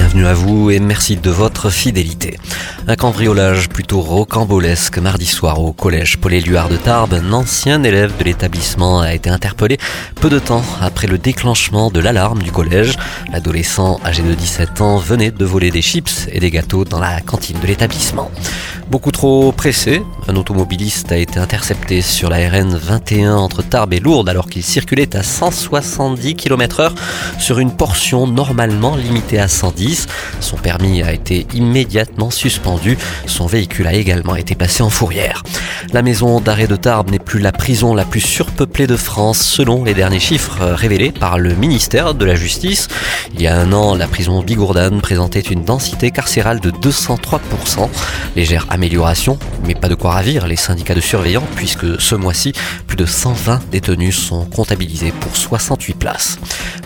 Bienvenue à vous et merci de votre fidélité. Un cambriolage plutôt rocambolesque mardi soir au collège Paul-Éluard de Tarbes. Un ancien élève de l'établissement a été interpellé peu de temps après le déclenchement de l'alarme du collège. L'adolescent âgé de 17 ans venait de voler des chips et des gâteaux dans la cantine de l'établissement. Beaucoup trop pressé, un automobiliste a été intercepté sur la RN 21 entre Tarbes et Lourdes alors qu'il circulait à 170 km heure sur une portion normalement limitée à 110. Son permis a été immédiatement suspendu. Son véhicule a également été passé en fourrière. La maison d'arrêt de Tarbes n'est plus la prison la plus surpeuplée de France selon les derniers chiffres révélés par le ministère de la Justice. Il y a un an, la prison Bigourdane présentait une densité carcérale de 203%. Légère amélioration, mais pas de quoi ravir les syndicats de surveillants puisque ce mois-ci, plus de 120 détenus sont comptabilisés pour 68 places.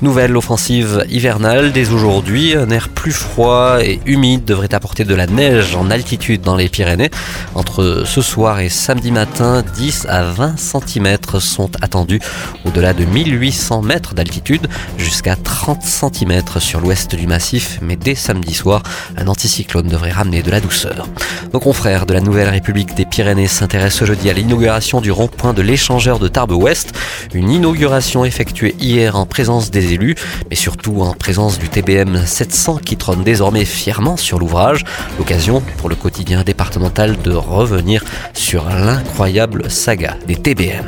Nouvelle offensive hivernale dès aujourd'hui, un air plus froid et humide devrait apporter de la neige en altitude dans les Pyrénées. Entre ce soir et samedi matin, 10 à 20 cm sont attendus au-delà de 1800 mètres d'altitude jusqu'à 30 cm sur l'ouest du massif, mais dès samedi soir, un anticyclone devrait ramener de la douceur. Donc on frères de la Nouvelle République des Pyrénées s'intéresse jeudi à l'inauguration du rond-point de l'échangeur de Tarbes-Ouest. Une inauguration effectuée hier en présence des élus, mais surtout en présence du TBM 700 qui trône désormais fièrement sur l'ouvrage. L'occasion pour le quotidien départemental de revenir sur l'incroyable saga des TBM.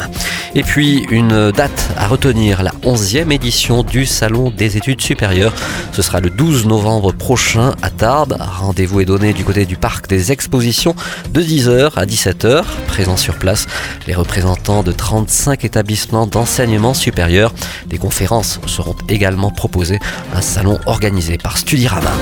Et puis une date à retenir, la 11e édition du Salon des études supérieures. Ce sera le 12 novembre prochain à Tarbes. Rendez-vous est donné du côté du parc des expositions de 10h à 17h. Présents sur place, les représentants de 35 établissements d'enseignement supérieur. Des conférences seront également proposées. Un salon organisé par Studirama.